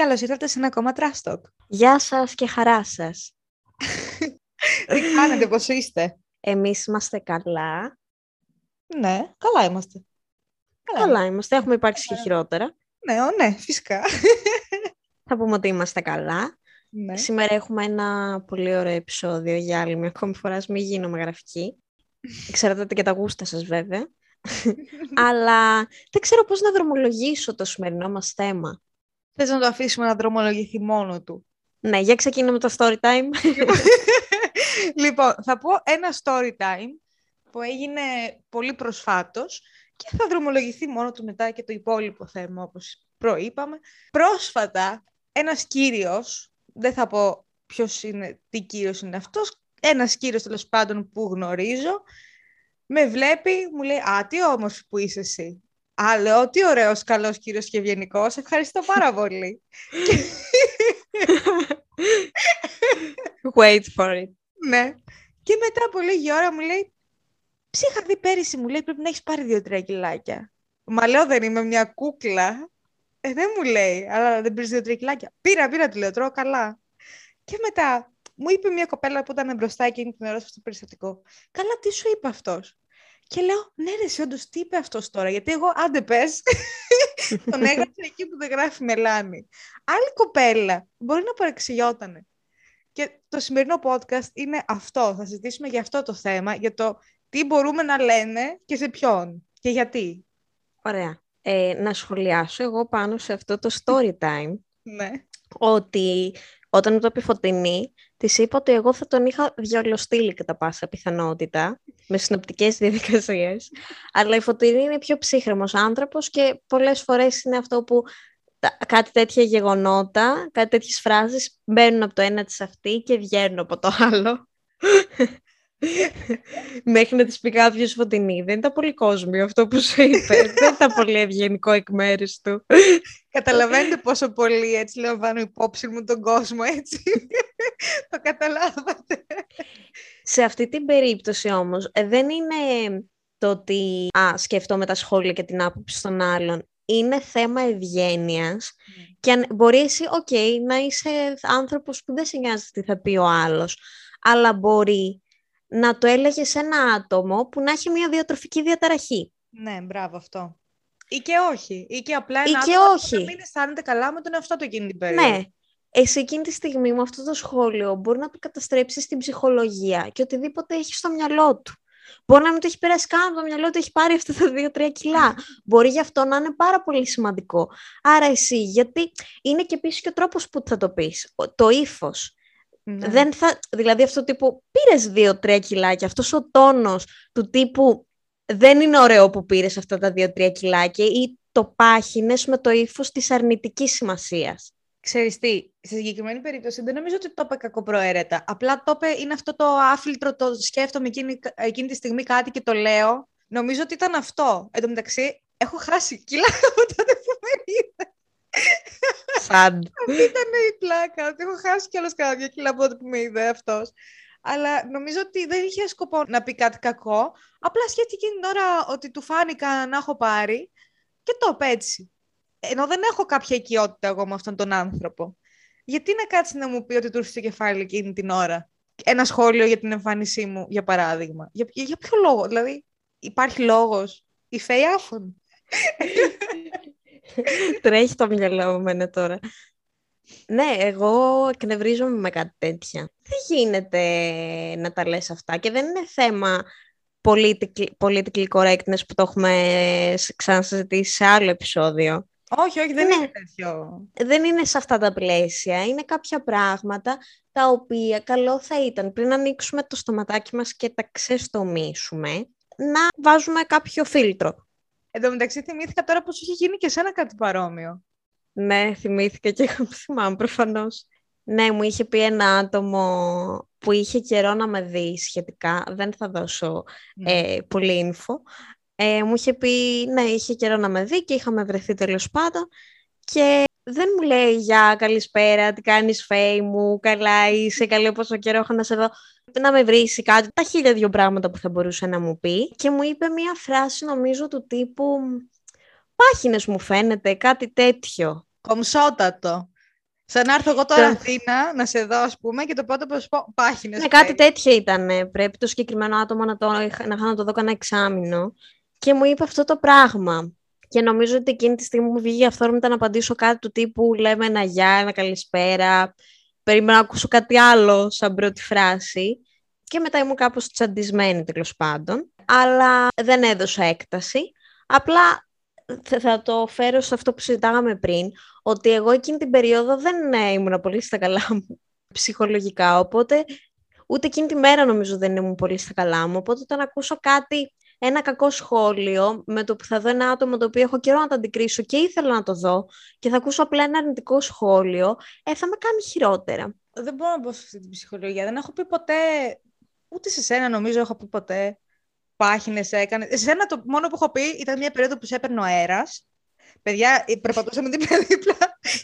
Καλώς ήρθατε σε ένα ακόμα Trash Talk. Γεια σας και χαρά σας. Τι κάνετε, πώς είστε; Εμείς είμαστε καλά. Ναι, καλά είμαστε. Καλά είμαστε, έχουμε υπάρξει και χειρότερα. Ναι, ω, ναι, φυσικά. Θα πούμε ότι είμαστε καλά. ναι. Σήμερα έχουμε ένα πολύ ωραίο επεισόδιο για άλλη μια ακόμη φορά. Ας Μην γίνομαι γραφική. Ξέρετε και τα γούστα σας βέβαια. Αλλά δεν ξέρω πώς να δρομολογήσω το σημερινό μας θέμα. Θες να το αφήσουμε να δρομολογηθεί μόνο του. Ναι, για ξεκινούμε το story time. λοιπόν, θα πω ένα story time που έγινε πολύ προσφάτως και θα δρομολογηθεί μόνο του μετά και το υπόλοιπο θέμα, όπως προείπαμε. Πρόσφατα, ένας κύριος, δεν θα πω ποιος είναι, τι κύριος είναι αυτός, ένας κύριος τέλος πάντων που γνωρίζω, με βλέπει, μου λέει «Α, τι όμορφη που είσαι εσύ». Α, λέω, τι ωραίος, καλός κύριος και ευγενικός, ευχαριστώ πάρα πολύ. Wait for it. ναι. Και μετά από λίγη ώρα μου λέει «Ψείχα δει πέρυσι», μου λέει «Πρέπει να έχεις πάρει δύο-τρία κιλάκια». Μα λέω «Δεν είμαι μια κούκλα». Ε, δεν μου λέει, αλλά δεν πήρες δύο-τρία κιλάκια. Πήρα, πήρα, του λέω, τρώω καλά. Και μετά μου είπε μια κοπέλα που ήταν μπροστά εκείνη την ώρα στο περιστατικό. Καλά, τι σου είπε αυτός; Και λέω, ναι ρε, εσύ όντως τι είπε αυτός τώρα, γιατί εγώ, άντε πες, τον έγραψε εκεί που δεν γράφει μελάνη. Άλλη κοπέλα, μπορεί να παρεξηγιότανε. Και το σημερινό podcast είναι αυτό, θα συζητήσουμε για αυτό το θέμα, για το τι μπορούμε να λένε και σε ποιον και γιατί. Ωραία. Ε, να σχολιάσω εγώ πάνω σε αυτό το story time Ναι. ότι όταν μου το είπε η Φωτεινή, της είπα ότι εγώ θα τον είχα διολοστείλει κατά πάσα πιθανότητα, με συνοπτικές διαδικασίες. Αλλά η Φωτεινή είναι πιο ψύχρεμος άνθρωπος και πολλές φορές είναι αυτό που τα- κάτι τέτοια γεγονότα, κάτι τέτοιες φράσεις μπαίνουν από το ένα της αυτή και βγαίνουν από το άλλο. Μέχρι να της πει κάποιος Φωτεινή. Δεν ήταν πολύ κόσμιο αυτό που σου είπε. Δεν ήταν πολύ ευγενικό εκ μέρους του. Καταλαβαίνετε πόσο πολύ έτσι λαμβάνω υπόψη μου τον κόσμο, έτσι. το καταλάβατε. Σε αυτή την περίπτωση όμως ε, δεν είναι το ότι α, σκεφτόμαι τα σχόλια και την άποψη των άλλων. Είναι θέμα ευγένειας και αν, μπορεί εσύ, οκ, να είσαι άνθρωπος που δεν σε νοιάζει τι θα πει ο άλλος, αλλά μπορεί να το έλεγε σε ένα άτομο που να έχει μια διατροφική διαταραχή. Ναι, μπράβο αυτό. Ή και όχι. Ή και απλά Ή ένα και άτομο που όχι. να μην αισθάνεται καλά με τον εαυτό του εκείνη την περίοδο. Ναι, εσύ εκείνη τη στιγμή με αυτό το σχόλιο μπορεί να του καταστρέψεις την ψυχολογία και οτιδήποτε έχει στο μυαλό του. Μπορεί να μην το έχει περάσει καν από το μυαλό του, έχει πάρει αυτά τα 2-3 κιλά. μπορεί γι' αυτό να είναι πάρα πολύ σημαντικό. Άρα εσύ, γιατί είναι και επίσης και ο τρόπος που θα το πεις. Το ύφος. Ναι. Δεν θα, δηλαδή αυτό τύπου πήρες 2-3 κιλάκια. Αυτός ο τόνος του τύπου δεν είναι ωραίο που πήρες αυτά τα 2-3 κιλάκια ή το πάχυνε με το ύφος της αρνητικής σημασίας; Ξέρεις τι, στη συγκεκριμένη περίπτωση δεν νομίζω ότι το είπε κακοπροαίρετα. Απλά το είπε, είναι αυτό το άφιλτρο, το σκέφτομαι εκείνη, εκείνη τη στιγμή κάτι και το λέω. Νομίζω ότι ήταν αυτό. Εν τω μεταξύ, έχω χάσει κιλά από τότε που με είδε. Σαν. Αυτή ήταν η πλάκα, ότι έχω χάσει κιόλας κάνα δύο κιλά από τότε που με είδε αυτός. Αλλά νομίζω ότι δεν είχε σκοπό να πει κάτι κακό. Απλά σκέφτηκε εκείνη την ώρα ότι του φάνηκα να έχω πάρει και το είπε έτσι. Ενώ δεν έχω κάποια οικειότητα εγώ με αυτόν τον άνθρωπο. Γιατί να κάτσει να μου πει ότι του ήρθε στο κεφάλι εκείνη την ώρα; Ένα σχόλιο για την εμφάνισή μου, για παράδειγμα. Για, για, για ποιο λόγο, δηλαδή, υπάρχει λόγος; Η φέη άφων. Τρέχει το μυαλό μου εμένα τώρα. Ναι, εγώ εκνευρίζομαι με κάτι τέτοια. Δεν γίνεται να τα λες αυτά και δεν είναι θέμα political, political correctness που το έχουμε ξανασυζητήσει σε άλλο επεισόδιο. Όχι, όχι, δεν Ναι. είναι τέτοιο. Δεν είναι σε αυτά τα πλαίσια. Είναι κάποια πράγματα τα οποία καλό θα ήταν πριν ανοίξουμε το στοματάκι μας και τα ξεστομίσουμε να βάζουμε κάποιο φίλτρο. Εν τω μεταξύ θυμήθηκα τώρα πως είχε γίνει και σένα κάτι παρόμοιο. Ναι, θυμήθηκα και εγώ θυμάμαι προφανώς. Ναι, μου είχε πει ένα άτομο που είχε καιρό να με δει σχετικά, δεν θα δώσω Ναι. ε, πολύ info. Ε, μου είχε πει, ναι, είχε καιρό να με δει και είχαμε βρεθεί τέλος πάντων και δεν μου λέει «Γεια, καλησπέρα, τι κάνεις φέη μου, καλά είσαι, καλή πόσο καιρό έχω να σε δω» να με βρει κάτι, τα χίλια δύο πράγματα που θα μπορούσε να μου πει και μου είπε μία φράση νομίζω του τύπου «Πάχινες μου φαίνεται, κάτι τέτοιο». Κομψότατο. Σαν να έρθω εγώ τώρα Αθήνα, να σε δω, ας πούμε, και το πρώτο που σου πω, πάχινες. Ναι, κάτι τέτοιο ήταν. Πρέπει το συγκεκριμένο άτομο να, το, να, να το δω κανένα εξάμεινο. Και μου είπε αυτό το πράγμα. Και νομίζω ότι εκείνη τη στιγμή μου βγήκε αυθόρμητα να απαντήσω κάτι του τύπου λέμε ένα γεια, ένα καλησπέρα. Περίμενα να ακούσω κάτι άλλο σαν πρώτη φράση. Και μετά ήμουν κάπως τσαντισμένη τέλος πάντων. Αλλά δεν έδωσα έκταση. Απλά θα το φέρω σε αυτό που συζητάγαμε πριν, ότι εγώ εκείνη την περίοδο δεν ε, ήμουν πολύ στα καλά μου ψυχολογικά, οπότε ούτε εκείνη τη μέρα νομίζω δεν ήμουν πολύ στα καλά μου, οπότε όταν ακούσω κάτι, ένα κακό σχόλιο, με το που θα δω ένα άτομο το οποίο έχω καιρό να το αντικρίσω και ήθελα να το δω και θα ακούσω απλά ένα αρνητικό σχόλιο, ε, θα με κάνει χειρότερα. Δεν μπορώ να πω σε αυτή την ψυχολογία, δεν έχω πει ποτέ, ούτε σε σένα νομίζω έχω πει ποτέ, πάχινες έκανε. Σε ένα το μόνο που έχω πει ήταν μια περίοδο που σε έπαιρνε ο αέρας. Παιδιά, ε, περπατούσαμε δίπλα-δίπλα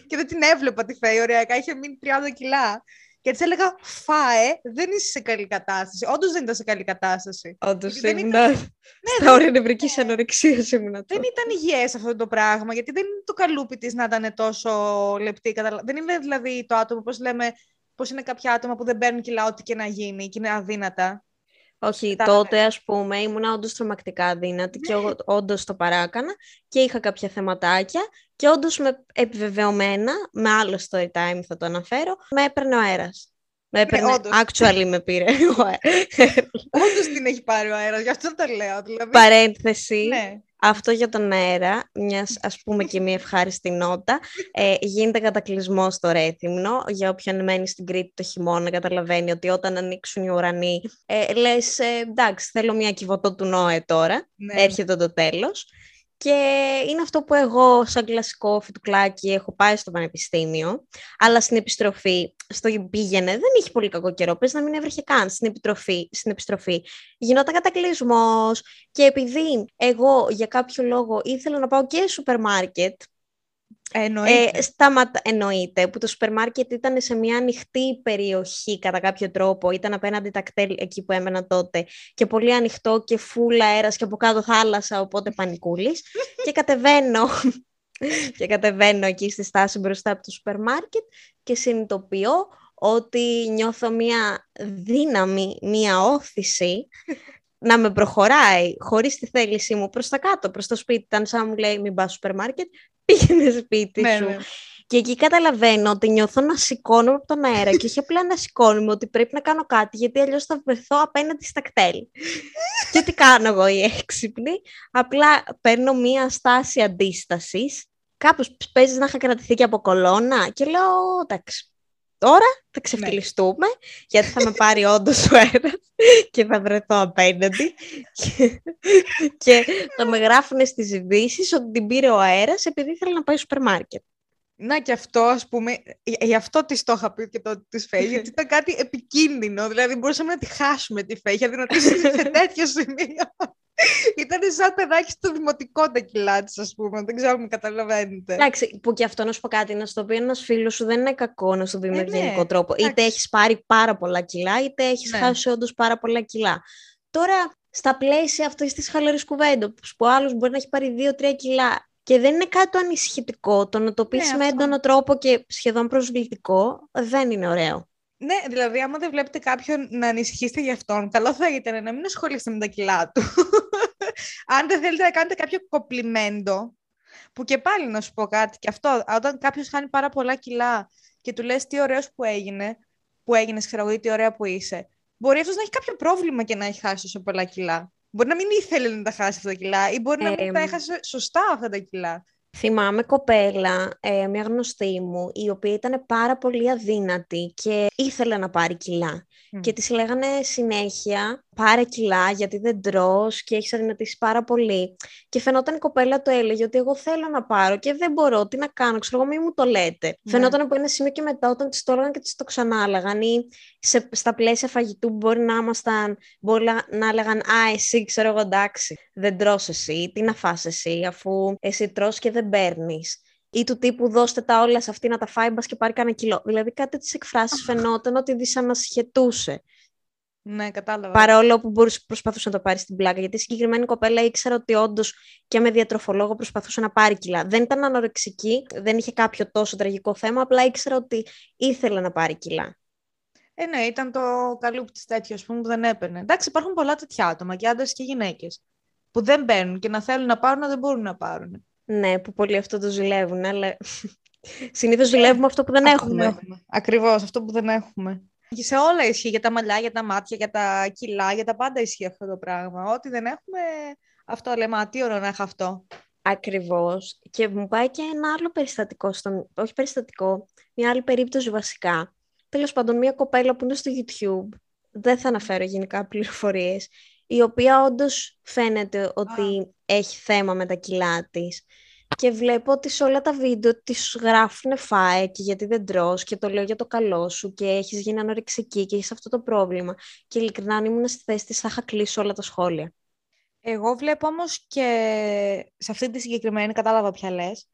και δεν την έβλεπα τη Φέη. Ωριακά είχε μείνει 30 κιλά. Και έτσι έλεγα, φάε, δεν είσαι σε καλή κατάσταση. Όντως δεν ήταν σε καλή κατάσταση. Όντως ήμουν. Ήταν... Ναι, Στα όρια νευρικής ναι. ανορεξίας ήμουν. Δεν ήταν υγιές αυτό το πράγμα, γιατί δεν είναι το καλούπι της να ήταν τόσο λεπτή. Δεν είναι δηλαδή το άτομο, πώς λέμε, πώς είναι κάποια άτομα που δεν παίρνουν κιλά, ό,τι και να γίνει και είναι αδύνατα. Όχι, τότε ας πούμε ήμουν όντως τρομακτικά αδύνατη και ναι. όντως το παράκανα και είχα κάποια θεματάκια και όντως με επιβεβαιωμένα, με άλλο story time θα το αναφέρω, με έπαιρνε ο αέρας. Με ναι, έπαιρνε, ναι, actually με πήρε ο αέρας. Όντως την έχει πάρει ο αέρας, γι' αυτό το λέω. Δηλαδή. Παρένθεση, ναι αυτό για τον αέρα, μιας ας πούμε και μια ευχάριστη νότα, ε, γίνεται κατακλυσμός στο Ρέθυμνο. Για όποιον μένει στην Κρήτη το χειμώνα, καταλαβαίνει ότι όταν ανοίξουν οι ουρανοί, ε, λες, ε, εντάξει, θέλω μια κυβωτό του Νόε τώρα, ναι. έρχεται το τέλος. Και είναι αυτό που εγώ σαν κλασικό φιτουκλάκι έχω πάει στο πανεπιστήμιο, αλλά στην επιστροφή, στο πήγαινε, δεν είχε πολύ κακό καιρό, πες να μην έβρεχε καν στην, επιτροφή, στην επιστροφή. Γινόταν κατακλυσμός και επειδή εγώ για κάποιο λόγο ήθελα να πάω και σούπερ μάρκετ, Εννοείται. Ε, σταματα... Εννοείται, που το σούπερ μάρκετ ήταν σε μια ανοιχτή περιοχή κατά κάποιο τρόπο, ήταν απέναντι τα κτέλ εκεί που έμενα τότε και πολύ ανοιχτό και φούλα αέρας και από κάτω θάλασσα, οπότε πανικούλης και κατεβαίνω και κατεβαίνω εκεί στη στάση μπροστά από το σούπερ μάρκετ και συνειδητοποιώ ότι νιώθω μια δύναμη, μια όθηση να με προχωράει χωρίς τη θέλησή μου προς τα κάτω, προς το σπίτι. Ήταν σαν να μου λέει μην πας στο σούπερ μάρκετ, πήγαινε σπίτι ναι, σου. Ναι. Και εκεί καταλαβαίνω ότι νιώθω να σηκώνω από τον αέρα και όχι απλά να σηκώνουμε ότι πρέπει να κάνω κάτι γιατί αλλιώς θα βρεθώ απέναντι στα κτέλ. και τι κάνω εγώ η έξυπνη, απλά παίρνω μία στάση αντίστασης, κάπως παίζεις να είχα κρατηθεί και από κολόνα και λέω εντάξει, Τώρα θα ξεφτυλιστούμε, γιατί θα με πάρει όντως ο αέρα και θα βρεθώ απέναντι. και, θα με γράφουν στις ειδήσεις ότι την πήρε ο αέρας επειδή ήθελε να πάει στο σούπερ μάρκετ. Να και αυτό, ας πούμε, γι' αυτό της το είχα πει και το της Φέη, γιατί ήταν κάτι επικίνδυνο. Δηλαδή, μπορούσαμε να τη χάσουμε τη Φέη, γιατί να τη σε τέτοιο σημείο. Ήταν σαν παιδάκι στο δημοτικό τα κιλά της, ας πούμε. Δεν ξέρω αν με καταλαβαίνετε. Εντάξει, που και αυτό να σου πω κάτι, να σου το πει ένας φίλος σου δεν είναι κακό να σου πει με ε, ναι. τρόπο. Είτε έχεις πάρει πάρα πολλά κιλά, είτε έχεις ναι. χάσει όντως πάρα πολλά κιλά. Τώρα, στα πλαίσια αυτής της χαλαρής κουβέντας, που ο άλλος μπορεί να έχει πάρει 2-3 κιλά και δεν είναι κάτι το ανησυχητικό, το να το πεις ναι, με έντονο τρόπο και σχεδόν προσβλητικό, δεν είναι ωραίο. Ναι, δηλαδή, άμα δεν βλέπετε κάποιον να ανησυχήσετε για αυτόν, καλό θα ήταν να μην ασχολείστε με τα κιλά του. Αν δεν θέλετε να κάνετε κάποιο κοπλιμέντο, που και πάλι να σου πω κάτι, και αυτό, όταν κάποιος χάνει πάρα πολλά κιλά και του λες τι ωραίος που έγινε, που έγινες, ξέρω εγώ, ή τι ωραία που είσαι, μπορεί αυτός να έχει κάποιο πρόβλημα και να έχει χάσει τόσο πολλά κιλά. Μπορεί να μην ήθελε να τα χάσει αυτά τα κιλά, ή μπορεί να μην τα έχασε σωστά αυτά τα κιλά. Θυμάμαι κοπέλα, ε, μια γνωστή μου, η οποία ήταν πάρα πολύ αδύνατη και ήθελε να πάρει κιλά. Και της λέγανε συνέχεια πάρε κιλά γιατί δεν τρως και έχεις αδυνατήσει πάρα πολύ. Και φαινόταν η κοπέλα το έλεγε ότι εγώ θέλω να πάρω και δεν μπορώ, τι να κάνω, ξέρω εγώ μην μου το λέτε. Ναι. Φαινόταν από ένα σημείο και μετά όταν της το έλεγαν και της το ξανάλεγαν ή σε, στα πλαίσια φαγητού μπορεί να ήμασταν, μπορεί να έλεγαν «Α, εσύ ξέρω εγώ εντάξει, δεν τρως εσύ, τι να φας εσύ αφού εσύ τρως και δεν παίρνεις ή του τύπου δώστε τα όλα σε αυτή να τα φάει μπας και πάρει κανένα κιλό. Δηλαδή κάτι τις εκφράσεις φαινόταν ότι δυσανασχετούσε. Ναι, κατάλαβα. Παρόλο που μπορούσε, προσπαθούσε να το πάρει στην πλάκα. Γιατί η συγκεκριμένη κοπέλα ήξερα ότι όντως και με διατροφολόγο προσπαθούσε να πάρει κιλά. Δεν ήταν ανορεξική, δεν είχε κάποιο τόσο τραγικό θέμα, απλά ήξερα ότι ήθελε να πάρει κιλά. Ε, ναι, ήταν το καλούπι της τέτοιο, ας πούμε, που δεν έπαιρνε. Εντάξει, υπάρχουν πολλά τέτοια άτομα, και άντρες και γυναίκες, που δεν μπαίνουν και να θέλουν να πάρουν, δεν μπορούν να πάρουν. Ναι, που πολλοί αυτό το ζηλεύουν, αλλά συνήθως ζηλεύουμε αυτό που δεν Αυτό έχουμε. έχουμε. Ακριβώς, αυτό που δεν έχουμε. Και σε όλα ισχύει, για τα μαλλιά, για τα μάτια, για τα κιλά, για τα πάντα ισχύει αυτό το πράγμα. Ό,τι δεν έχουμε, αυτό λέμε, α, τι ωραίο να έχω αυτό. Ακριβώς. Και μου πάει και ένα άλλο περιστατικό, στο... όχι περιστατικό, μια άλλη περίπτωση βασικά. Τέλος πάντων, μια κοπέλα που είναι στο YouTube, δεν θα αναφέρω γενικά πληροφορίες, η οποία όντως φαίνεται ότι έχει θέμα με τα κιλά της. Και βλέπω ότι σε όλα τα βίντεο της γράφουν φάε και γιατί δεν τρως και το λέω για το καλό σου και έχεις γίνει ανορεξική και έχεις αυτό το πρόβλημα. Και ειλικρινά αν ήμουν στη θέση της θα είχα κλείσει όλα τα σχόλια. Εγώ βλέπω όμως και σε αυτή τη συγκεκριμένη, κατάλαβα ποια λες,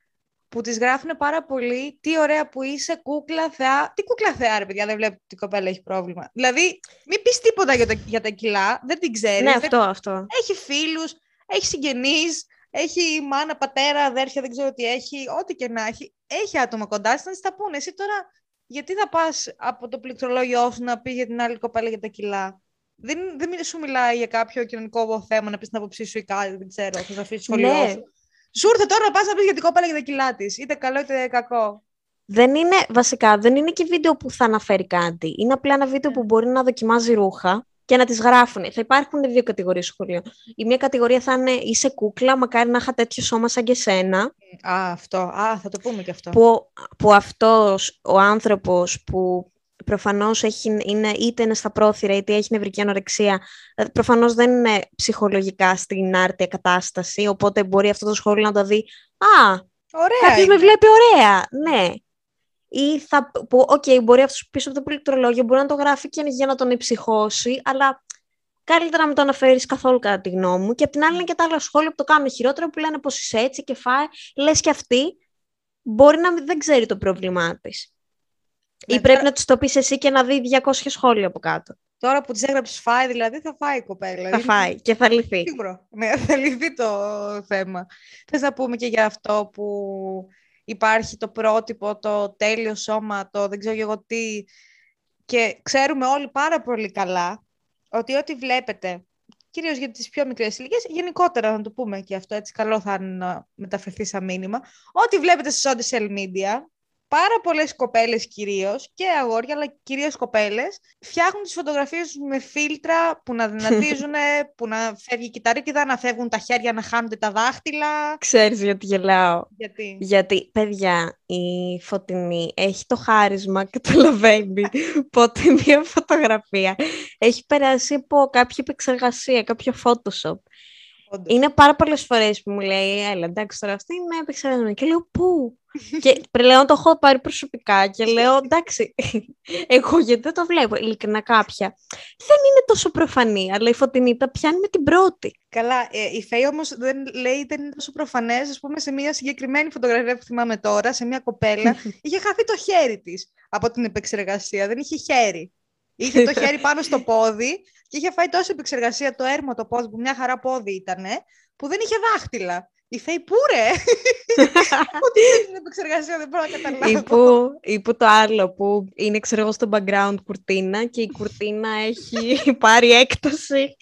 που τις γράφουν πάρα πολύ τι ωραία που είσαι, κούκλα θεά. Τι κούκλα θεά, ρε παιδιά, δεν βλέπω ότι η κοπέλα έχει πρόβλημα. Δηλαδή, μην πεις τίποτα για τα, για τα κιλά, δεν την ξέρεις. Ναι, δεν- αυτό, αυτό. Έχει φίλους, έχει συγγενείς, έχει μάνα, πατέρα, αδέρφια, δεν ξέρω τι έχει, ό,τι και να έχει. Έχει άτομα κοντά της να της τα πούνε. Εσύ τώρα, γιατί θα πας από το πληκτρολόγιο σου να πεις για την άλλη κοπέλα για τα κιλά; Δεν, δεν μι- σου μιλάει για κάποιο κοινωνικό θέμα να πεις την άποψή σου ή κάτι, δεν ξέρω, θα αφήσει σχολείο Ναι. σου. Σου ήρθε τώρα να πας να πεις για την κοπέλα για τα κιλά της. Είτε καλό είτε κακό. Δεν είναι, βασικά, δεν είναι και βίντεο που θα αναφέρει κάτι. Είναι απλά ένα βίντεο Ναι. που μπορεί να δοκιμάζει ρούχα και να τις γράφουν. Θα υπάρχουν δύο κατηγορίες σχολείο. Η μία κατηγορία θα είναι είσαι κούκλα, μακάρι να είχα τέτοιο σώμα σαν και σένα. Α, αυτό. Α, θα το πούμε και αυτό. Που, που αυτός ο άνθρωπος που προφανώς έχει, είναι, είτε είναι στα πρόθυρα είτε έχει νευρική ανορεξία, ε, προφανώς δεν είναι ψυχολογικά στην άρτια κατάσταση, οπότε μπορεί αυτό το σχόλιο να το δει «Α, Ωραία. Κάποιος με είναι. βλέπει ωραία, ναι. Ή θα πω, οκ, μπορεί αυτός πίσω από το πληκτρολόγιο μπορεί να το γράφει και για να τον εψυχώσει, αλλά καλύτερα να μην το αναφέρεις καθόλου κατά τη γνώμη μου. Και απ' την άλλη είναι και τα άλλα σχόλια που το κάνουν χειρότερο, που λένε πως είσαι έτσι και φάε. Λες και αυτή μπορεί να μην- δεν ξέρει το πρόβλημά της. Ναι, Ή πρέπει τώρα- να της το πεις εσύ και να δει 200 σχόλια από κάτω. Τώρα που της έγραψες φάει, δηλαδή θα φάει η κοπέλα. Θα Δηλαδή, φάει και θα λυθεί. Σίγουρο. Ναι, θα λυθεί το θέμα. Θες να πούμε και για αυτό που υπάρχει το πρότυπο, το τέλειο σώμα, το δεν ξέρω και εγώ τι. Και ξέρουμε όλοι πάρα πολύ καλά ότι ό,τι βλέπετε, κυρίως για τις πιο μικρές ηλικίες, γενικότερα να το πούμε και αυτό, έτσι καλό θα είναι να μεταφερθεί σαν μήνυμα, ό,τι βλέπετε στα social media, πάρα πολλές κοπέλες κυρίως και αγόρια, αλλά κυρίως κοπέλες, φτιάχνουν τις φωτογραφίες τους με φίλτρα που να δυνατίζουν, που να φεύγει η κυταρίτιδα, να φεύγουν τα χέρια, να χάνονται τα δάχτυλα. Ξέρεις γιατί γελάω. Γιατί; Γιατί, παιδιά, η Φωτεινή έχει το χάρισμα και καταλαβαίνει πότε μια φωτογραφία έχει περάσει από κάποια επεξεργασία, κάποιο Photoshop. όντως. Είναι πάρα πολλές φορές που μου λέει, Έλα, εντάξει, τώρα αυτή είναι επεξεργασμένη. Και λέω, Πού; Και πλέον το έχω πάρει προσωπικά και λέω, Εντάξει, εγώ γιατί δεν το βλέπω. Ειλικρινά κάποια. Δεν είναι τόσο προφανή, αλλά η Φωτεινή τα πιάνει με την πρώτη. Καλά, ε, η Φέη όμως δεν λέει δεν είναι τόσο προφανές, ας πούμε σε μια συγκεκριμένη φωτογραφία που θυμάμαι τώρα, σε μια κοπέλα, είχε χαθεί το χέρι της από την επεξεργασία, δεν είχε χέρι. Είχε το χέρι πάνω στο πόδι και είχε φάει τόσο επεξεργασία το έρμο το πόδι, που μια χαρά πόδι ήτανε, που δεν είχε δάχτυλα. Η Φέη πού ρε! Ότι δεν είναι επεξεργασία, δεν μπορώ να καταλάβω. ή, που, ή που το άλλο που είναι ξέρω εγώ στο background κουρτίνα και η κουρτίνα έχει πάρει έκταση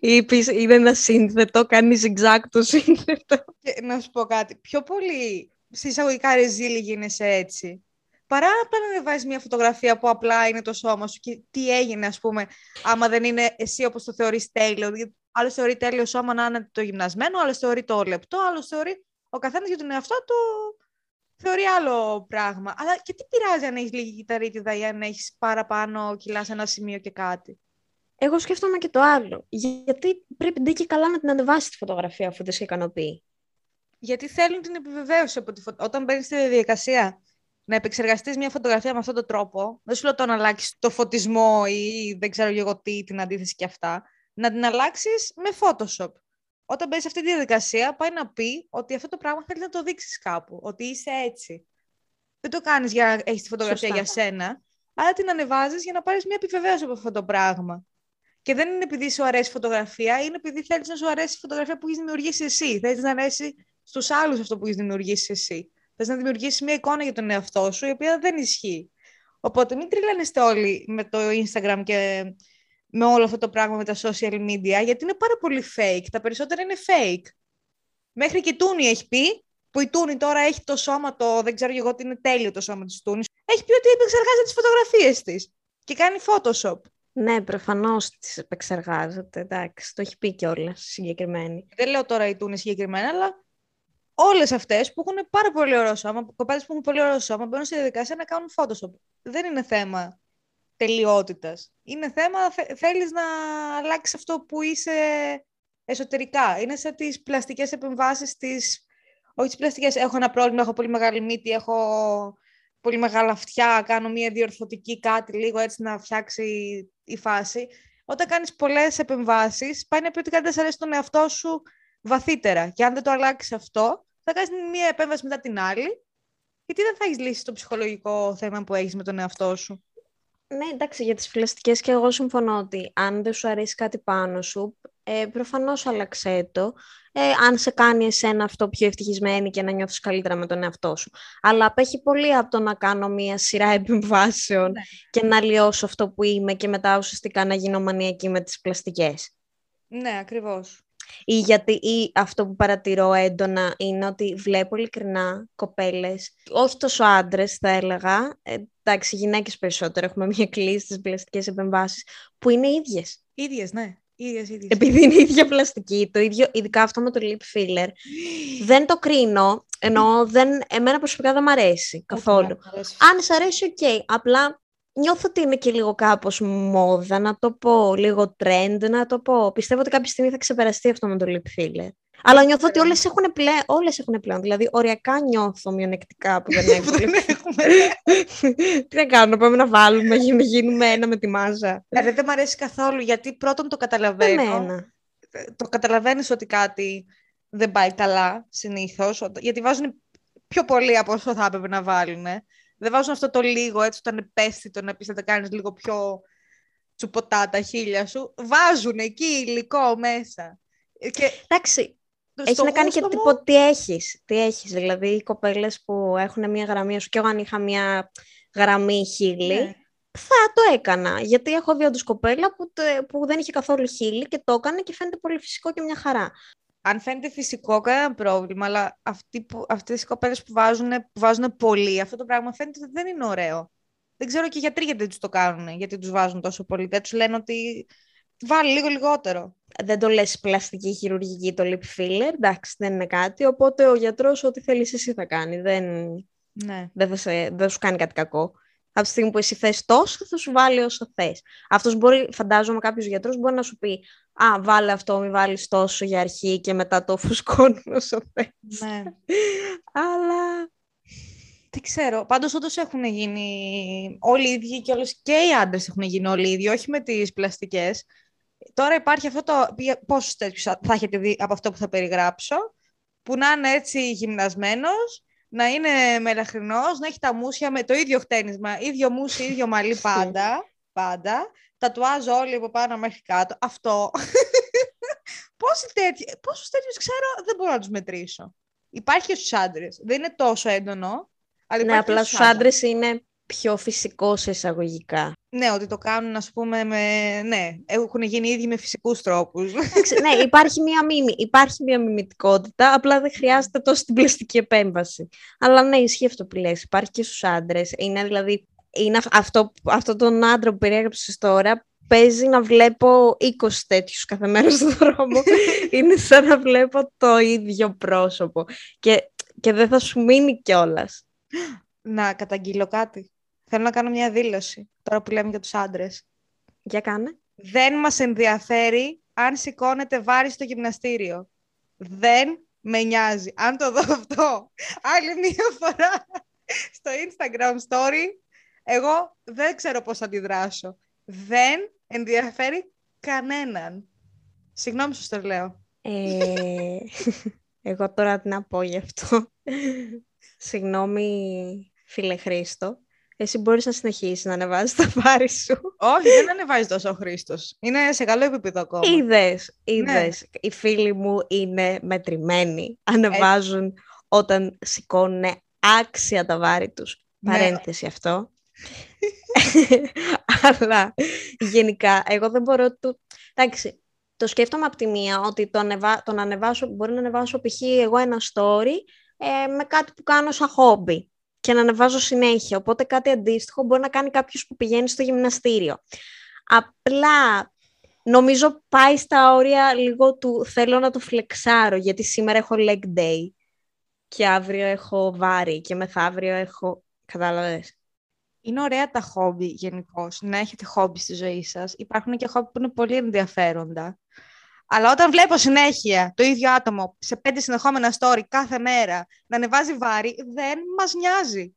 ή πεις- είναι ένα σύνθετο, κάνει zigzag το σύνθετο. Και να σου πω κάτι. Πιο πολύ συσσαγωγικά ρεζίλη γίνεσαι έτσι. Παρά απλά να ανεβάζει μια φωτογραφία που απλά είναι το σώμα σου και τι έγινε, ας πούμε, άμα δεν είναι εσύ όπως το θεωρείς τέλειο. Γιατί άλλος θεωρεί τέλειο σώμα να είναι το γυμνασμένο, άλλος θεωρεί το λεπτό, άλλος θεωρεί ο καθένας για τον εαυτό του θεωρεί άλλο πράγμα. Αλλά και τι πειράζει αν έχεις λίγη κυταρίτιδα ή αν έχεις παραπάνω κιλά σε ένα σημείο και κάτι; Εγώ σκέφτομαι και το άλλο. Γιατί πρέπει ντε και καλά να την ανεβάσει τη φωτογραφία αφού δεν σε ικανοποιεί; Γιατί θέλουν την επιβεβαίωση από τη φωτο... Όταν μπαίνεις στη διαδικασία να επεξεργαστείς μια φωτογραφία με αυτόν τον τρόπο, δεν σου λέω το να αλλάξεις το φωτισμό ή δεν ξέρω και εγώ τι, την αντίθεση και αυτά, να την αλλάξεις με Photoshop. Όταν μπαίνεις σε αυτή τη διαδικασία, πάει να πει ότι αυτό το πράγμα θέλεις να το δείξεις κάπου, ότι είσαι έτσι. Δεν το κάνεις για να έχεις τη φωτογραφία Σωστά. για σένα, αλλά την ανεβάζεις για να πάρεις μια επιβεβαίωση από αυτό το πράγμα. Και δεν είναι επειδή σου αρέσει η φωτογραφία, είναι επειδή θέλεις να σου αρέσει η φωτογραφία που έχεις δημιουργήσει εσύ. Θέλεις να αρέσει στους άλλους αυτό που έχεις δημιουργήσει εσύ. Θες να δημιουργήσεις μια εικόνα για τον εαυτό σου, η οποία δεν ισχύει. Οπότε μην τριλάνεστε όλοι με το Instagram και με όλο αυτό το πράγμα με τα social media, γιατί είναι πάρα πολύ fake. Τα περισσότερα είναι fake. Μέχρι και η Τούνη έχει πει, που η Τούνη τώρα έχει το σώμα το, δεν ξέρω εγώ ότι είναι τέλειο το σώμα της Τούνης, έχει πει ότι επεξεργάζεται τις φωτογραφίες της και κάνει Photoshop. Ναι, προφανώς τις επεξεργάζεται. Εντάξει, το έχει πει κιόλας συγκεκριμένη. Δεν λέω τώρα η Τούνη συγκεκριμένα, αλλά όλες αυτές που έχουν πάρα πολύ ωραίο σώμα, κοπέλε που έχουν πολύ ωραίο σώμα, μπαίνουν στη διαδικασία να κάνουν Photoshop. Δεν είναι θέμα τελειότητας. Είναι θέμα θέλεις να αλλάξεις αυτό που είσαι εσωτερικά. Είναι σαν τις πλαστικές επεμβάσεις της. Όχι τις πλαστικές. Έχω ένα πρόβλημα, έχω πολύ μεγάλη μύτη, έχω πολύ μεγάλα αυτιά, κάνω μια διορθωτική κάτι λίγο έτσι να φτιάξει η φάση. Όταν κάνεις πολλές επεμβάσεις, πάει να πει ότι κάτι δεν αρέσει τον εαυτό σου βαθύτερα. Και αν δεν το αλλάξεις αυτό, θα κάνεις μια επέμβαση μετά την άλλη, γιατί δεν θα έχεις λύσει το ψυχολογικό θέμα που έχεις με τον εαυτό σου. Ναι, εντάξει, για τις πλαστικές και εγώ συμφωνώ ότι αν δεν σου αρέσει κάτι πάνω σου, ε, προφανώς άλλαξέ το, ε, αν σε κάνει εσένα αυτό πιο ευτυχισμένη και να νιώθεις καλύτερα με τον εαυτό σου. Αλλά απέχει πολύ από το να κάνω μία σειρά επεμβάσεων ναι. και να λιώσω αυτό που είμαι και μετά ουσιαστικά να γίνω μανιακή με τις πλαστικές. Ναι, ακριβώς. Ή γιατί ή αυτό που παρατηρώ έντονα είναι ότι βλέπω ειλικρινά κοπέλες, όχι τόσο άντρες θα έλεγα, ε, εντάξει γυναίκες περισσότερο, έχουμε μια κλίση στις πλαστικές επεμβάσεις, που είναι ίδιες. Ίδιες, ναι. Ίδιες, ίδιες. Επειδή είναι η ίδια πλαστική, το ίδιο, ειδικά αυτό με το lip filler, δεν το κρίνω, ενώ δεν, εμένα προσωπικά δεν μ' αρέσει καθόλου. Αν σ' αρέσει, οκ. Okay. Απλά νιώθω ότι είναι και λίγο κάπως μόδα, να το πω, λίγο trend, να το πω. Πιστεύω ότι κάποια στιγμή θα ξεπεραστεί αυτό με το lip filler. Αλλά νιώθω ότι όλες έχουν, πλέον, όλες έχουν πλέον. Δηλαδή, οριακά νιώθω μειονεκτικά που δεν έχουμε. Τι να κάνουμε, πάμε να βάλουμε για να γίνουμε ένα με τη μάζα. Δηλαδή, δεν μου αρέσει καθόλου, γιατί πρώτον το καταλαβαίνω. Το καταλαβαίνεις ότι κάτι δεν πάει καλά, συνήθως, γιατί βάζουν πιο πολύ από όσο θα έπρεπε να βάλουν. Δεν βάζουν αυτό το λίγο, έτσι, όταν επέστητο να πεις να τα κάνεις λίγο πιο τσουποτά τα χείλια σου. Βάζουν εκεί υλικό μέσα. Και... Εντάξει, έχει να κάνει και μου... τι έχεις. Τι έχεις, δηλαδή οι κοπέλες που έχουν μια γραμμή, σου και εγώ αν είχα μια γραμμή χείλη, ναι. θα το έκανα. Γιατί έχω δει όντως κοπέλα που, που δεν είχε καθόλου χείλη και το έκανε και φαίνεται πολύ φυσικό και μια χαρά. Αν φαίνεται φυσικό, κανένα πρόβλημα, αλλά αυτοί που, αυτές οι κοπέλες που βάζουν, που βάζουν πολύ, αυτό το πράγμα φαίνεται ότι δεν είναι ωραίο. Δεν ξέρω και οι γιατροί γιατί τους το κάνουν, γιατί τους βάζουν τόσο πολύ. Δεν τους λένε ότι βάλει λίγο λιγότερο δεν το λες πλαστική χειρουργική το lip filler, εντάξει δεν είναι κάτι, οπότε ο γιατρός ό,τι θέλεις εσύ θα κάνει, δεν, ναι. δεν, θα, σε, δεν θα σου κάνει κάτι κακό. Από τη στιγμή που εσύ θες τόσο, θα σου βάλει όσο θες. Αυτός μπορεί, φαντάζομαι κάποιος γιατρός μπορεί να σου πει «Α, βάλε αυτό, μη βάλεις τόσο για αρχή και μετά το φουσκώνει όσο θες». Ναι. Αλλά... Δεν ξέρω. Πάντως όντως έχουν γίνει όλοι οι ίδιοι και, όλες, και οι άντρες έχουν γίνει όλοι οι ίδιοι, όχι με τις πλαστικές. Τώρα υπάρχει αυτό το. Πόσους τέτοιους θα έχετε δει από αυτό που θα περιγράψω, που να είναι έτσι γυμνασμένος, να είναι μελαχρινός, να έχει τα μουσια με το ίδιο χτένισμα, ίδιο μουσι, ίδιο μαλλί πάντα. πάντα. Τατουάζω όλοι από πάνω μέχρι κάτω. Αυτό. Πόσοι τέτοιοι, πόσους τέτοιους ξέρω, δεν μπορώ να τους μετρήσω. Υπάρχει και στους άντρες. Δεν είναι τόσο έντονο. Αλλά ναι, απλά στους άντρες είναι πιο φυσικό σε εισαγωγικά. Ναι, ότι το κάνουν, ας πούμε, με... ναι, έχουν γίνει ήδη με φυσικούς τρόπους. ναι, υπάρχει μια, μίμη, υπάρχει μια μιμητικότητα, απλά δεν χρειάζεται τόσο την πλαστική επέμβαση. Αλλά ναι, ισχύει αυτό που λες, υπάρχει και στους άντρες. Είναι δηλαδή, είναι αυτό, αυτό τον άντρα που περιέγραψες τώρα, παίζει να βλέπω 20 τέτοιους κάθε μέρα στον δρόμο. είναι σαν να βλέπω το ίδιο πρόσωπο. Και, και δεν θα σου μείνει κιόλας. Να καταγγείλω κάτι. Θέλω να κάνω μια δήλωση, τώρα που λέμε για τους άντρες. Για κάνε. Δεν μας ενδιαφέρει αν σηκώνεται βάρη στο γυμναστήριο. Δεν με νοιάζει. Αν το δω αυτό άλλη μία φορά στο Instagram story, εγώ δεν ξέρω πώς θα αντιδράσω. Δεν ενδιαφέρει κανέναν. Συγγνώμη σου το λέω. Ε, εγώ τώρα τι να πω γι' αυτό. Συγγνώμη φίλε Χρήστο. Εσύ μπορείς να συνεχίσεις να ανεβάζεις τα βάρη σου. Όχι, δεν ανεβάζει τόσο ο Χρήστος. Είναι σε καλό επίπεδο ακόμα. Είδες, είδες. Οι φίλοι μου είναι μετρημένοι. Ανεβάζουν όταν σηκώνουν άξια τα βάρη τους. Ναι. Παρένθεση αυτό. Αλλά γενικά, εγώ δεν μπορώ το... Εντάξει, το σκέφτομαι από τη μία ότι το, ανεβα... το να ανεβάσω, μπορεί να ανεβάσω π.χ. εγώ ένα story ε, με κάτι που κάνω σαν χόμπι και να ανεβάζω συνέχεια. Οπότε κάτι αντίστοιχο μπορεί να κάνει κάποιος που πηγαίνει στο γυμναστήριο. Απλά νομίζω πάει στα όρια λίγο του θέλω να το φλεξάρω γιατί σήμερα έχω leg day και αύριο έχω βάρη και μεθαύριο έχω... Κατάλαβες. Είναι ωραία τα χόμπι γενικώς, να έχετε χόμπι στη ζωή σας. Υπάρχουν και χόμπι που είναι πολύ ενδιαφέροντα. Αλλά όταν βλέπω συνέχεια το ίδιο άτομο σε πέντε συνεχόμενα story κάθε μέρα να ανεβάζει βάρη, δεν μας νοιάζει.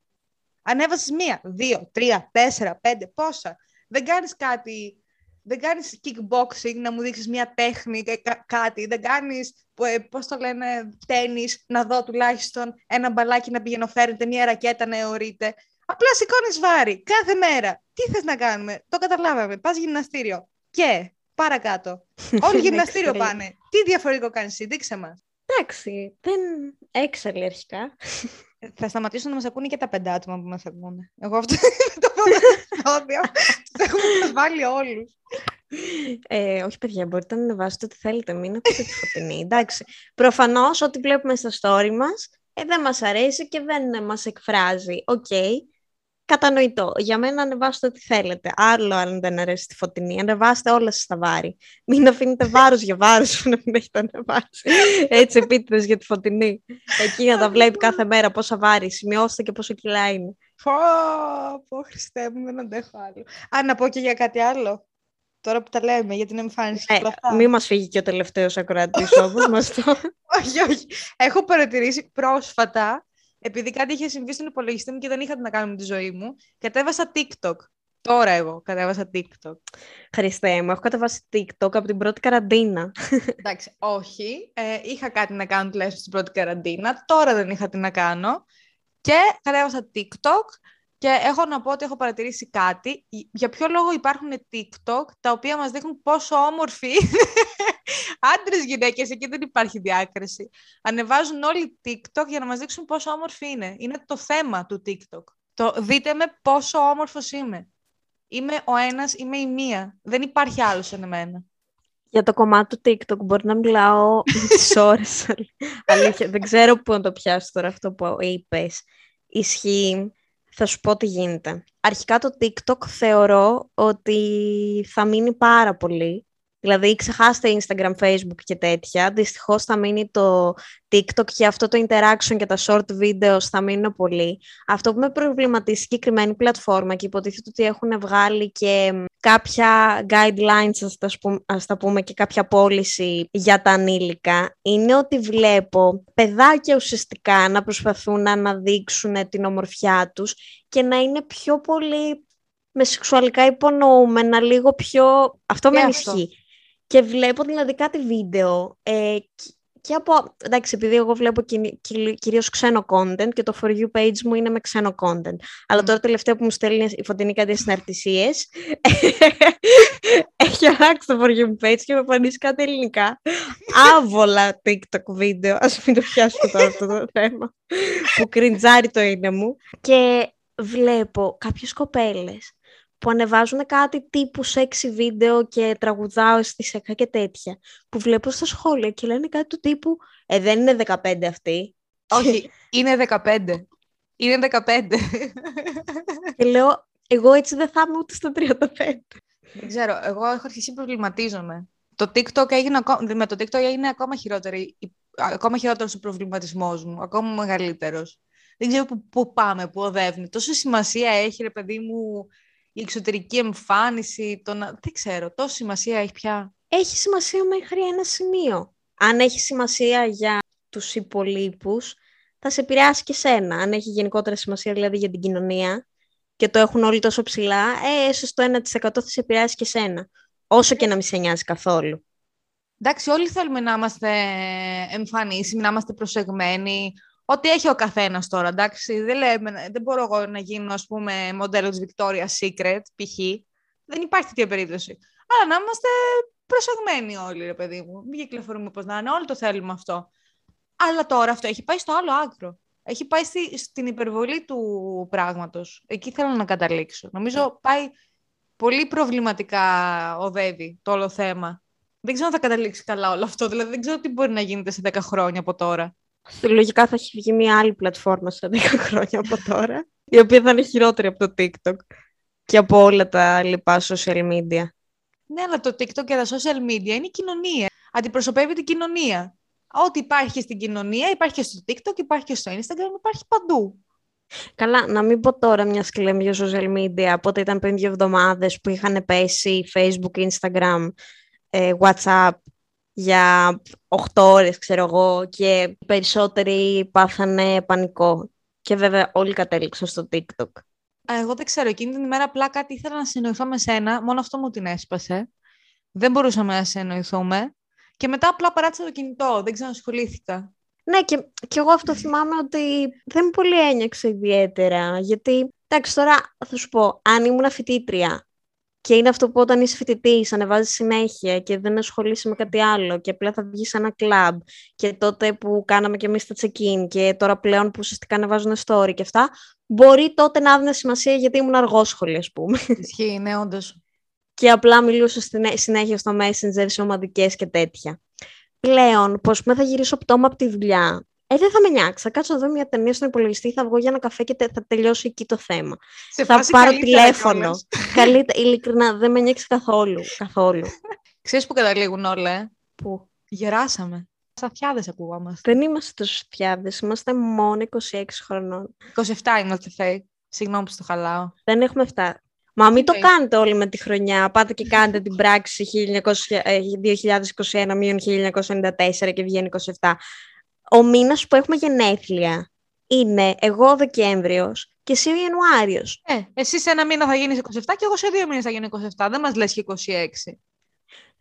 Ανέβασες μία, δύο, τρία, τέσσερα, πέντε, πόσα. Δεν κάνεις κάτι, δεν κάνεις kickboxing να μου δείξεις μία τέχνη, κα- κάτι. Δεν κάνεις, που- ε, πώς το λένε, τένις, να δω τουλάχιστον ένα μπαλάκι να πηγαίνω φέρνετε, μία ρακέτα να αιωρείται. Απλά σηκώνεις βάρη κάθε μέρα. Τι θες να κάνουμε, το καταλάβαμε. Πας γυμναστήριο. Και παρακάτω. Όλοι γυμναστήριο έξαλλη. πάνε. Τι διαφορετικό κάνεις εσύ, δείξε μας. Εντάξει, δεν έξαλλη αρχικά. Ε, Θα σταματήσουν να μας ακούνε και τα πέντε άτομα που μας ακούνε. Εγώ αυτό είναι το επεισόδιο. Τους έχουμε προσβάλει όλους. Ε, όχι, παιδιά, μπορείτε να ανεβάσετε ό,τι θέλετε. Μην ακούτε τη Φωτεινή. Εντάξει. Προφανώς, ό,τι βλέπουμε στα story μας ε, δεν μας αρέσει και δεν μας εκφράζει. Οκ. Κατανοητό. Για μένα ανεβάστε ό,τι θέλετε. Άλλο αν δεν αρέσει τη φωτεινή. Ανεβάστε όλα σας τα βάρη. Μην αφήνετε βάρος για βάρος που να μην έχετε ανεβάσει. Έτσι επίτηδες για τη φωτεινή. Εκεί να τα βλέπει κάθε μέρα πόσα βάρη. Σημειώστε και πόσο κιλά είναι. Πω, πω, Χριστέ μου, δεν αντέχω άλλο. Α, να πω και για κάτι άλλο. Τώρα που τα λέμε, για την εμφάνιση και Ε, όλα αυτά. μην μας φύγει και ο τελευταίος ακροατής όμως μας το... Όχι, όχι. Έχω παρατηρήσει πρόσφατα, επειδή κάτι είχε συμβεί στον υπολογιστή μου και δεν είχα τι να κάνω με τη ζωή μου, κατέβασα TikTok. Τώρα εγώ κατέβασα TikTok. Χριστέ μου, έχω κατεβάσει TikTok από την πρώτη καραντίνα. Εντάξει, όχι. Ε, είχα κάτι να κάνω τουλάχιστον στην πρώτη καραντίνα. Τώρα δεν είχα τι να κάνω. Και κατέβασα TikTok και έχω να πω ότι έχω παρατηρήσει κάτι. Για ποιο λόγο υπάρχουν TikTok τα οποία μας δείχνουν πόσο όμορφοι είναι άντρες, γυναίκες, εκεί δεν υπάρχει διάκριση. Ανεβάζουν όλοι TikTok για να μας δείξουν πόσο όμορφοι είναι. Είναι το θέμα του TikTok. Το δείτε με πόσο όμορφος είμαι. Είμαι ο ένας, είμαι η μία. Δεν υπάρχει άλλος σαν εμένα. Για το κομμάτι του TikTok μπορεί να μιλάω τις ώρες. Αλήθεια, δεν ξέρω πού να το πιάσω τώρα αυτό που είπες. Ισχύει. Θα σου πω τι γίνεται. Αρχικά το TikTok θεωρώ ότι θα μείνει πάρα πολύ. Δηλαδή ξεχάστε Instagram, Facebook και τέτοια. Δυστυχώς θα μείνει το TikTok και αυτό το interaction και τα short videos θα μείνουν πολύ. Αυτό που με προβληματίζει συγκεκριμένη πλατφόρμα και υποτίθεται ότι έχουν βγάλει και κάποια guidelines, ας τα, σπου- ας τα πούμε, και κάποια πώληση για τα ανήλικα, είναι ότι βλέπω παιδάκια ουσιαστικά να προσπαθούν να αναδείξουν την ομορφιά τους και να είναι πιο πολύ με σεξουαλικά υπονοούμενα, λίγο πιο... Αυτό Και με αυτό. ανησυχεί. Και βλέπω δηλαδή κάτι βίντεο ε, κι- και από, εντάξει, επειδή εγώ βλέπω κυρι- κυρι- κυρίως ξένο content και το For You page μου είναι με ξένο content. Αλλά Μμ. τώρα τελευταία που μου στέλνει η φωτεινή κάτι συναρτησίες, έχει αλλάξει το For You page και με εμφανίσει κάτι ελληνικά. Άβολα TikTok βίντεο, ας μην το πιάσουμε τώρα αυτό το θέμα, που κριντζάρει το είναι μου. Και βλέπω κάποιες κοπέλες που ανεβάζουν κάτι τύπου σεξι βίντεο και τραγουδάω στη σεκά και τέτοια, που βλέπω στα σχόλια και λένε κάτι του τύπου «Ε, δεν είναι 15 αυτή». Όχι, είναι 15. Είναι 15. Και λέω «Εγώ έτσι δεν θα είμαι ούτε στα 35». Δεν ξέρω, εγώ έχω αρχίσει προβληματίζομαι. Το TikTok έγινε ακόμα, με το TikTok έγινε ακόμα χειρότερη, ακόμα χειρότερος ο προβληματισμός μου, ακόμα μεγαλύτερος. Δεν ξέρω που, που πάμε, που οδεύουμε. Τόσο σημασία έχει, ρε παιδί μου, η εξωτερική εμφάνιση, το να... δεν ξέρω, τόση σημασία έχει πια. Έχει σημασία μέχρι ένα σημείο. Αν έχει σημασία για τους υπολείπους, θα σε επηρεάσει και σένα. Αν έχει γενικότερα σημασία δηλαδή για την κοινωνία και το έχουν όλοι τόσο ψηλά, ε, ίσως το 1% θα σε επηρεάσει και σένα. Όσο και να μην σε νοιάζει καθόλου. Εντάξει, όλοι θέλουμε να είμαστε εμφανίσιμοι, να είμαστε προσεγμένοι. Ό,τι έχει ο καθένας τώρα, εντάξει. Δεν, λέμε, δεν μπορώ εγώ να γίνω, ας πούμε, μοντέλο της Victoria's Secret, π.χ. Δεν υπάρχει τέτοια περίπτωση. Αλλά να είμαστε προσεγμένοι όλοι, ρε παιδί μου. Μην κυκλοφορούμε πώ να είναι. Όλοι το θέλουμε αυτό. Αλλά τώρα αυτό έχει πάει στο άλλο άκρο. Έχει πάει στη, στην υπερβολή του πράγματος. Εκεί θέλω να καταλήξω. Νομίζω πάει πολύ προβληματικά οδεύει το όλο θέμα. Δεν ξέρω αν θα καταλήξει καλά όλο αυτό. Δηλαδή δεν ξέρω τι μπορεί να γίνεται σε 10 χρόνια από τώρα. Λογικά θα έχει βγει μια άλλη πλατφόρμα σε 10 χρόνια από τώρα, η οποία θα είναι χειρότερη από το TikTok και από όλα τα λοιπά social media. Ναι, αλλά το TikTok και τα social media είναι η κοινωνία. Αντιπροσωπεύει την κοινωνία. Ό,τι υπάρχει στην κοινωνία, υπάρχει και στο TikTok, υπάρχει και στο Instagram, υπάρχει παντού. Καλά, να μην πω τώρα μιας σκληρή για social media, πότε ήταν πριν δύο εβδομάδες που είχαν πέσει Facebook, Instagram, ε, WhatsApp για 8 ώρες, ξέρω εγώ, και περισσότεροι πάθανε πανικό. Και βέβαια όλοι κατέληξαν στο TikTok. Εγώ δεν ξέρω, εκείνη την ημέρα απλά κάτι ήθελα να συνοηθώ με σένα, μόνο αυτό μου την έσπασε. Δεν μπορούσαμε να συνοηθούμε. Και μετά απλά παράτησα το κινητό, δεν ξανασχολήθηκα. Ναι, και, και εγώ αυτό θυμάμαι ότι δεν πολύ ένιωξε ιδιαίτερα. Γιατί, εντάξει, τώρα θα σου πω, αν ήμουν φοιτήτρια και είναι αυτό που όταν είσαι φοιτητής, ανεβάζεις συνέχεια και δεν ασχολείσαι με κάτι άλλο και απλά θα βγεις σε ένα κλαμπ και τότε που κάναμε και εμείς τα check-in και τώρα πλέον που ουσιαστικά ανεβάζουν story και αυτά, μπορεί τότε να άδυνε σημασία γιατί ήμουν αργόσχολη, ας πούμε. Ισχύει, ναι, όντως. Και απλά μιλούσα συνέχεια στο Messenger σε ομαδικές και τέτοια. Πλέον, πώ με θα γυρίσω πτώμα από τη δουλειά, ε, δεν θα με νιάξει. Θα κάτσω να δω μια ταινία στον υπολογιστή, θα βγω για ένα καφέ και θα τελειώσει εκεί το θέμα. Σε θα φάση πάρω καλύτερα τηλέφωνο. κιόλας. Καλύτερα, ειλικρινά, δεν με νιάξει καθόλου. καθόλου. Ξέρεις που καταλήγουν όλα, ε; Που Γεράσαμε. Σαφιάδες ακουγόμαστε. δεν είμαστε τόσο φτιάδε, είμαστε μόνο 26 χρονών. 27 είμαστε φέι. Συγγνώμη που στο χαλάω. Δεν έχουμε φτάσει. Μα μην το λέει; κάνετε όλοι με τη χρονιά. Πάτε και κάνετε την πράξη 1900, ε, 2021 μείον 1994 και βγαίνει 27. Ο μήνας που έχουμε γενέθλια είναι εγώ Δεκέμβριος και εσύ ο Ιανουάριος. Ε, εσύ σε ένα μήνα θα γίνεις 27 και εγώ σε δύο μήνες θα γίνω 27. Δεν μας λες και 26.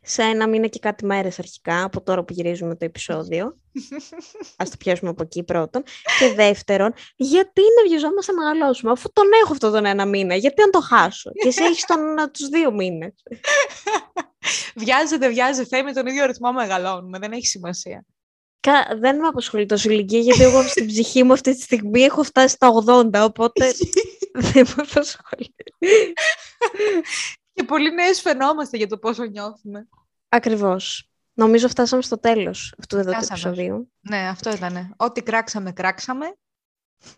Σε ένα μήνα και κάτι μέρες αρχικά, από τώρα που γυρίζουμε το επεισόδιο. Ας το πιάσουμε από εκεί πρώτον. Και δεύτερον, γιατί να βιαζόμαστε να μεγαλώσουμε, αφού τον έχω αυτόν τον ένα μήνα, γιατί να το χάσω; και εσύ έχεις τον, ε, τους δύο μήνες. βιάζεται, βιάζεται, φέι με τον ίδιο ρυθμό μεγαλώνουμε. Δεν έχει σημασία. Κα- δεν με απασχολεί τόσο η ηλικία, γιατί εγώ στην ψυχή μου αυτή τη στιγμή έχω φτάσει στα 80, οπότε δεν με απασχολεί. και πολύ νέες φαινόμαστε για το πόσο νιώθουμε. Ακριβώς. Νομίζω φτάσαμε στο τέλος αυτού εδώ του Φτάσαμε. επεισοδίου. Ναι, αυτό ήταν. Ό,τι κράξαμε, κράξαμε.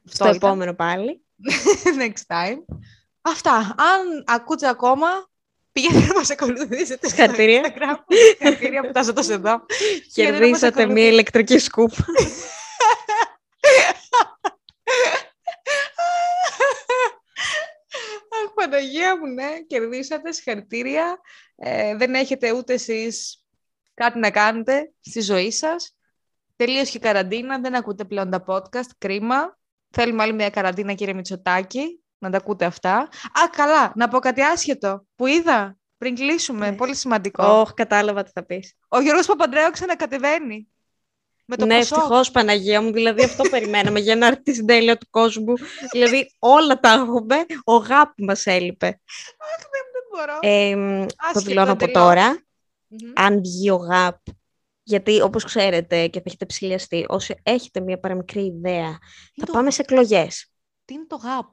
Στο Αυτό ήταν. επόμενο πάλι. Next time. Αυτά. Αν ακούτε ακόμα, πηγαίνετε να μας ακολουθήσετε στο Συγχαρητήρια. Instagram. Συγχαρητήρια που φτάσατε εδώ. Πηγαίνετε να μας Κερδίσατε ακολουθήσετε. μία ηλεκτρική σκούπα. Αχ, Παναγία μου, ναι, κερδίσατε, συγχαρητήρια. Ε, δεν έχετε ούτε εσείς κάτι να κάνετε στη ζωή σας. Τελείωσε η καραντίνα, δεν ακούτε πλέον τα podcast, κρίμα. Θέλουμε άλλη μια καραντίνα, κύριε Μητσοτάκη, να τα ακούτε αυτά. Α, καλά, να πω κάτι άσχετο που είδα πριν κλείσουμε, Ναι. πολύ σημαντικό. Όχι, κατάλαβα τι θα πεις. Ο Γιώργος Παπαντρέου ξανακατεβαίνει. Με το ναι, Πασόκ. ευτυχώς Παναγία μου, δηλαδή αυτό περιμέναμε για να έρθει τη συντέλεια του κόσμου. δηλαδή όλα τα έχουμε, ο γάπη μας έλειπε. Δεν μπορώ. Ε, το Άσχετο δηλώνω από εντελώς. τώρα, Μμμ. αν βγει ο γάπ, γιατί όπως ξέρετε και θα έχετε ψηλιαστεί, όσοι έχετε μια παραμικρή ιδέα, Τι θα το- πάμε σε εκλογές. Τι είναι το ΓΑΠ.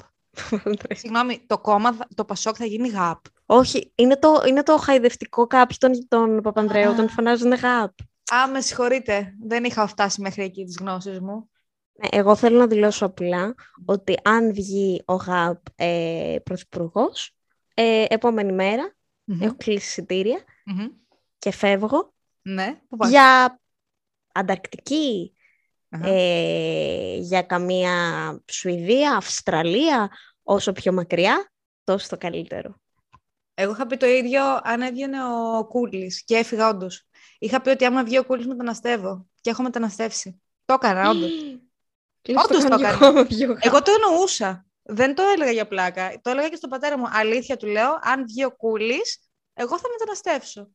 Συγγνώμη, το κόμμα, θα- το Πασόκ θα γίνει ΓΑΠ. Όχι, είναι το, είναι το χαϊδευτικό κάποιοι τον, τον Παπανδρέου, Α. τον φωνάζουν γάπ. Α, με συγχωρείτε. Δεν είχα φτάσει μέχρι εκεί τις γνώσεις μου. Ναι, εγώ θέλω να δηλώσω απλά ότι αν βγει ο ΓΑΠ ε, πρωθυπουργός, ε, επόμενη μέρα Μμμ. έχω κλείσει εισιτήρια Μμμ. και φεύγω Ναι, πού πας; για Ανταρκτική, Αχα. Ε, για καμία Σουηδία, Αυστραλία, όσο πιο μακριά, τόσο το καλύτερο. Εγώ είχα πει το ίδιο αν έβγαινε ο Κούλης και έφυγα όντως. Είχα πει ότι άμα βγει ο Κούλης μεταναστεύω και έχω μεταναστεύσει. Το έκανα όντως. Λες Όντως το κάνω κι έκανα. εγώ με πιο γάπ. Εγώ το εννοούσα. Δεν το έλεγα για πλάκα. Το έλεγα και στον πατέρα μου. Αλήθεια του λέω, αν βγει ο Κούλης, εγώ θα μεταναστεύσω.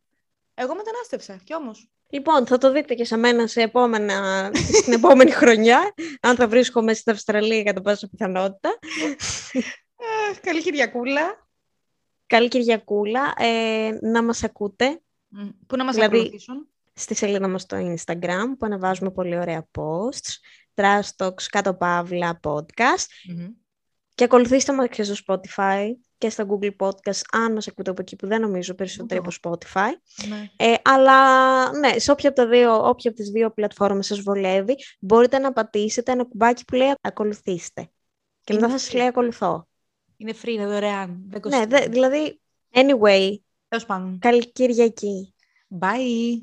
Εγώ μετανάστευσα κι όμως. Λοιπόν, θα το δείτε και σε μένα σε επόμενα, στην επόμενη χρονιά, αν θα βρίσκομαι στην Αυστραλία κατά πάσα πιθανότητα. Ε, καλή Κυριακούλα. Καλή Κυριακούλα. Ε, να μας ακούτε. Μ, Πού να μας Δηλαδή, ακολουθήσουν; στη σελίδα μας στο Instagram που ανεβάζουμε πολύ ωραία posts. Trash Talks, κάτω παύλα, podcast. Μμμ. Και ακολουθήστε μας και στο Spotify και στο Google Podcast, αν μας ακούτε από εκεί που δεν νομίζω περισσότερο από Spotify. Ναι. Ε, αλλά ναι, σε όποια από, τα δύο, όποια από τις δύο πλατφόρμες σας βολεύει, μπορείτε να πατήσετε ένα κουμπάκι που λέει ακολουθήστε. Και μετά θα σας λέει ακολουθώ. Είναι free, είναι δωρεάν. Δεν Ναι, κοστίζει. δε- δηλαδή, anyway, Τέλος πάντων. καλή Κυριακή. Bye.